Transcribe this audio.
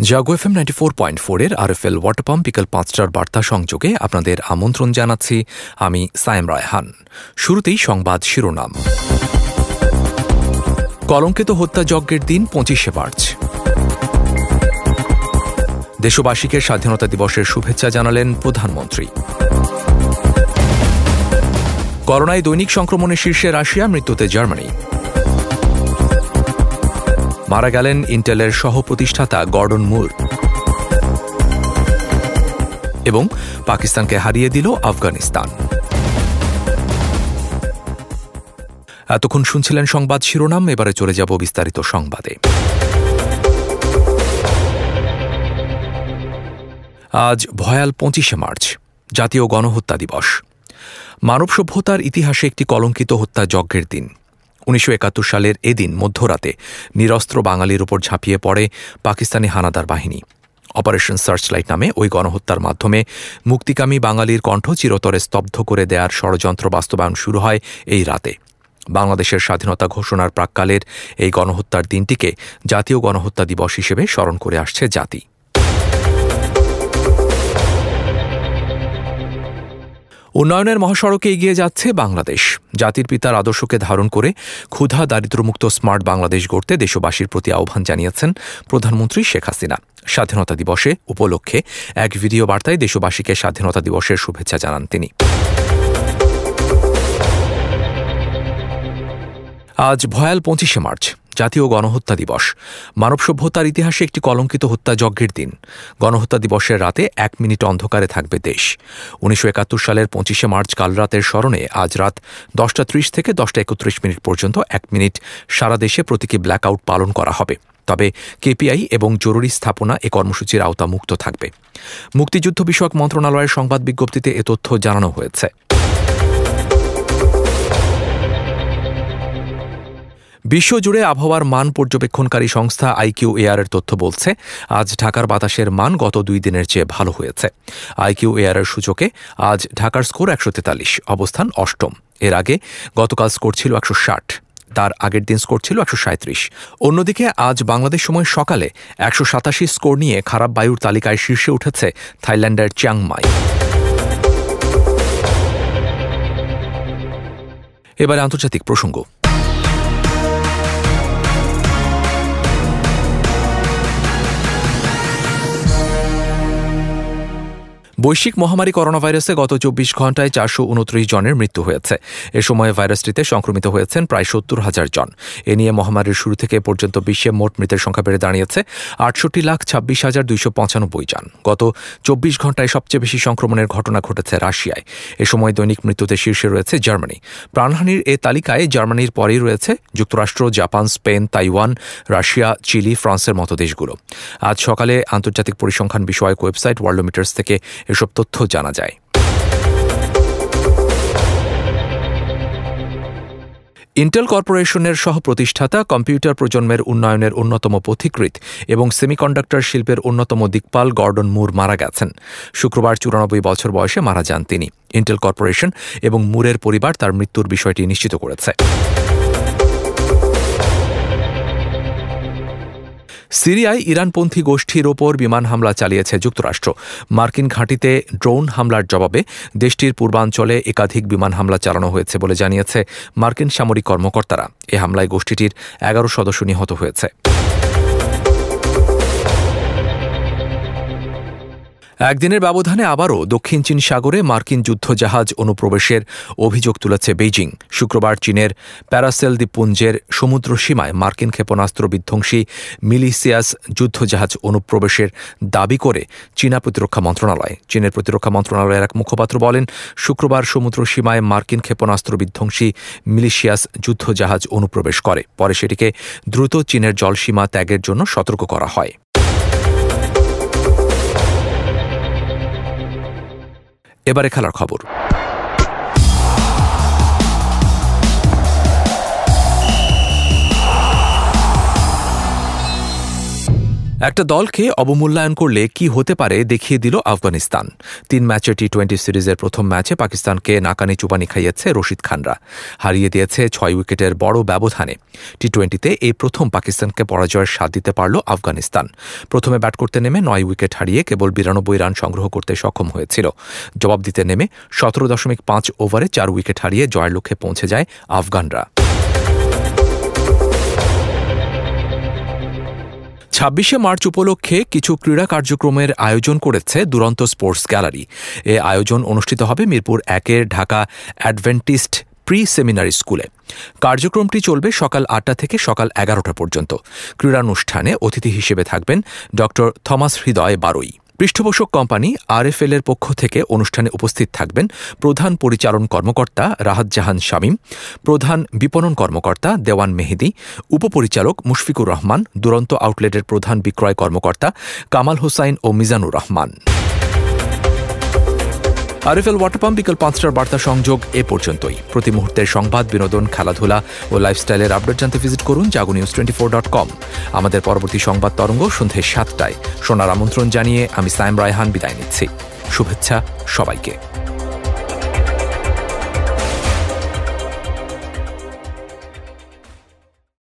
Jago F M ninety four point ফোরের R F L water pump বিকেল পাঁচটার বার্তা সংযোগে আপনাদের আমন্ত্রণ জানাচ্ছি। আমি সায়েম রায়হান। শুরুতেই সংবাদ শিরোনাম। কলঙ্কিত হত্যাযজ্ঞের দিন পঁচিশে মার্চ। দেশবাসীকে স্বাধীনতা দিবসের শুভেচ্ছা জানালেন প্রধানমন্ত্রী। করোনায় দৈনিক সংক্রমণের শীর্ষে রাশিয়া, মৃত্যুতে জার্মানি। মারা গেলেন ইন্টেলের সহ প্রতিষ্ঠাতা গর্ডন মুর। এবং পাকিস্তানকে হারিয়ে দিল আফগানিস্তান। এতক্ষণ শুনছিলেন সংবাদ শিরোনাম, এবারে চলে যাব বিস্তারিত সংবাদে। আজ ভয়াল পঁচিশে মার্চ, জাতীয় গণহত্যা দিবস। মানব সভ্যতার ইতিহাসে একটি কলঙ্কিত হত্যা যজ্ঞের দিন। উনিশশো একাত্তর সালের এদিন মধ্যরাতে নিরস্ত্র বাঙালির উপর ঝাঁপিয়ে পড়ে পাকিস্তানি হানাদার বাহিনী। অপারেশন সার্চলাইট নামে ওই গণহত্যার মাধ্যমে মুক্তিকামী বাঙালির কণ্ঠ চিরতরে স্তব্ধ করে দেয়ার ষড়যন্ত্র বাস্তবায়ন শুরু হয় এই রাতে। বাংলাদেশের স্বাধীনতা ঘোষণার প্রাককালের এই গণহত্যার দিনটিকে জাতীয় গণহত্যা দিবস হিসেবে স্মরণ করে আসছে জাতি। উন্নয়নের মহাসড়কে এগিয়ে যাচ্ছে বাংলাদেশ। জাতির পিতার আদর্শকে ধারণ করে ক্ষুধা, দারিদ্র্যমুক্ত স্মার্ট বাংলাদেশ গড়তে দেশবাসীর প্রতি আহ্বান জানিয়েছেন প্রধানমন্ত্রী শেখ হাসিনা। স্বাধীনতা দিবসে উপলক্ষে এক ভিডিও বার্তায় দেশবাসীকে স্বাধীনতা দিবসের শুভেচ্ছা জানান তিনি। আজ ভয়াল পঁচিশে মার্চ। জাতীয় গণহত্যা দিবস। মানব সভ্যতার ইতিহাসে একটি কলঙ্কিত হত্যাযজ্ঞের দিন। গণহত্যা দিবসের রাতে এক মিনিট অন্ধকারে থাকবে দেশ। উনিশশো একাত্তর সালের পঁচিশে মার্চ কাল রাতের স্মরণে আজ রাত দশটা ত্রিশ থেকে দশটা একত্রিশ মিনিট পর্যন্ত এক মিনিট সারা দেশে প্রতীকী ব্ল্যাকআউট পালন করা হবে। তবে কেপিআই এবং জরুরি স্থাপনা এ কর্মসূচির আওতামুক্ত থাকবে। মুক্তিযুদ্ধ বিষয়ক মন্ত্রণালয়ের সংবাদ বিজ্ঞপ্তিতে এ তথ্য জানানো হয়েছে। বিশ্বজুড়ে আবহাওয়ার মান পর্যবেক্ষণকারী সংস্থা আইকিউ এয়ারের তথ্য বলছে, আজ ঢাকার বাতাসের মান গত দুই দিনের চেয়ে ভালো হয়েছে। আইকিউ এয়ারের সূচকে আজ ঢাকার স্কোর একশো তেতাল্লিশ, অবস্থান অষ্টম। এর আগে গতকাল স্কোর ছিল একশো ষাট, তার আগের দিন স্কোর ছিল একশো সাঁত্রিশ। অন্যদিকে আজ বাংলাদেশ সময় সকালে একশো সাতাশি স্কোর নিয়ে খারাপ বায়ুর তালিকায় শীর্ষে উঠেছে থাইল্যান্ডের চিয়াংমাই। এবারে আন্তর্জাতিক প্রসঙ্গ। বৈশ্বিক মহামারী করোনা ভাইরাসে গত চব্বিশ ঘন্টায় চারশো উনত্রিশ জনের মৃত্যু হয়েছে। এ সময়ে ভাইরাসটিতে সংক্রমিত হয়েছেন প্রায় সত্তর হাজার জন। এ নিয়ে মহামারীর শুরু থেকে পর্যন্ত বিশ্বে মোট মৃতের সংখ্যা বেড়ে দাঁড়িয়েছে আটষট্টি লাখ ছাব্বিশ হাজার দুইশো পঁচানব্বই জন। গত চব্বিশ ঘন্টায় সবচেয়ে বেশি সংক্রমণের ঘটনা ঘটেছে রাশিয়ায়। এ সময় দৈনিক মৃত্যুতে শীর্ষে রয়েছে জার্মানি। প্রাণহানির এ তালিকায় জার্মানির পরেই রয়েছে যুক্তরাষ্ট্র, Japan, Spain, Taiwan, Russia, Chile, ফ্রান্সের মতো দেশগুলো। আজ সকালে আন্তর্জাতিক পরিসংখ্যান বিষয়ক ওয়েবসাইট ওয়ার্ল্ডোমিটার্স থেকে এসব তথ্য জানা যায়। ইন্টেল কর্পোরেশনের সহ প্রতিষ্ঠাতা কম্পিউটার প্রজন্মের উন্নয়নের অন্যতম পথিকৃৎ এবং সেমিকন্ডাক্টর শিল্পের অন্যতম দিকপাল গর্ডন মুর মারা গেছেন। শুক্রবার চুরানব্বই বছর বয়সে মারা যান তিনি। ইন্টেল কর্পোরেশন এবং মুরের পরিবার তার মৃত্যুর বিষয়টি নিশ্চিত করেছে। সিরিয়ায় ইরানপন্থী গোষ্ঠীর ওপর বিমান হামলা চালিয়েছে যুক্তরাষ্ট্র। মার্কিন ঘাঁটিতে ড্রোন হামলার জবাবে দেশটির পূর্বাঞ্চলে একাধিক বিমান হামলা চালানো হয়েছে বলে জানিয়েছে মার্কিন সামরিক কর্মকর্তারা। এ হামলায় গোষ্ঠীটির এগারো সদস্য নিহত হয়েছে। একদিনের ব্যবধানে আবারও দক্ষিণ চীন সাগরে মার্কিন যুদ্ধজাহাজ অনুপ্রবেশের অভিযোগ তুলেছে বেইজিং। শুক্রবার চীনের প্যারাসেল দ্বীপপুঞ্জের সমুদ্র সীমায় মার্কিন ক্ষেপণাস্ত্র বিধ্বংসী মিলিসিয়াস যুদ্ধজাহাজ অনুপ্রবেশের দাবি করে চীনা প্রতিরক্ষা মন্ত্রণালয়। চীনের প্রতিরক্ষা মন্ত্রণালয়ের এক মুখপাত্র বলেন, শুক্রবার সমুদ্র সীমায় মার্কিন ক্ষেপণাস্ত্র বিধ্বংসী মিলিশিয়াস যুদ্ধজাহাজ অনুপ্রবেশ করে। পরে সেটিকে দ্রুত চীনের জলসীমা ত্যাগের জন্য সতর্ক করা হয়। এবারে খেলার খবর। একটা দলকে অবমূল্যায়ন করলে কি হতে পারে দেখিয়ে দিল আফগানিস্তান। তিন ম্যাচে টি টোয়েন্টি সিরিজের প্রথম ম্যাচে পাকিস্তানকে নাকানি চুপানি খাইয়েছে রশিদ খানরা। হারিয়ে দিয়েছে ছয় উইকেটের বড় ব্যবধানে। টি টোয়েন্টিতে এই প্রথম পাকিস্তানকে পরাজয়ের স্বাদ দিতে পারল আফগানিস্তান। প্রথমে ব্যাট করতে নেমে নয় উইকেট হারিয়ে কেবল বিরানব্বই রান সংগ্রহ করতে সক্ষম হয়েছিল। জবাব দিতে নেমে সতেরো দশমিক পাঁচ ওভারে চার উইকেট হারিয়ে জয়ের লক্ষ্যে পৌঁছে যায় আফগানরা। ছাব্বিশে মার্চ উপলক্ষে কিছু ক্রীড়া কার্যক্রমের আয়োজন করেছে দুরন্ত স্পোর্টস গ্যালারি। এ আয়োজন অনুষ্ঠিত হবে মিরপুর একের ঢাকা অ্যাডভেন্টিস্ট প্রি সেমিনারি স্কুলে। কার্যক্রমটি চলবে সকাল আটটা থেকে সকাল এগারোটা পর্যন্ত। ক্রীড়ানুষ্ঠানে অতিথি হিসেবে থাকবেন ড থমাস হৃদয় বারোই। পৃষ্ঠপোষক কোম্পানি আরএফএল এর পক্ষ থেকে অনুষ্ঠানে উপস্থিত থাকবেন প্রধান পরিচালন কর্মকর্তা রাহাত জাহান শামীম, প্রধান বিপণন কর্মকর্তা দেওয়ান মেহেদি, উপপরিচালক মুশফিকুর রহমান, দুরন্ত আউটলেটের প্রধান বিক্রয় কর্মকর্তা কামাল হোসাইন ও Mizanur Rahman. RFL water pump বিকেল পাঁচটার বার্তা সংযোগ এ পর্যন্তই। প্রতি মুহূর্তের সংবাদ, বিনোদন, খেলাধুলা ও লাইফস্টাইলের আপডেট জানতে ভিজিট করুন Jago news twenty four dot com আমাদের পরবর্তী সংবাদ তরঙ্গ সন্ধে সাতটায়। শোনার আমন্ত্রণ জানিয়ে আমি সাইম রায়হান বিদায় নিচ্ছি। শুভেচ্ছা সবাইকে।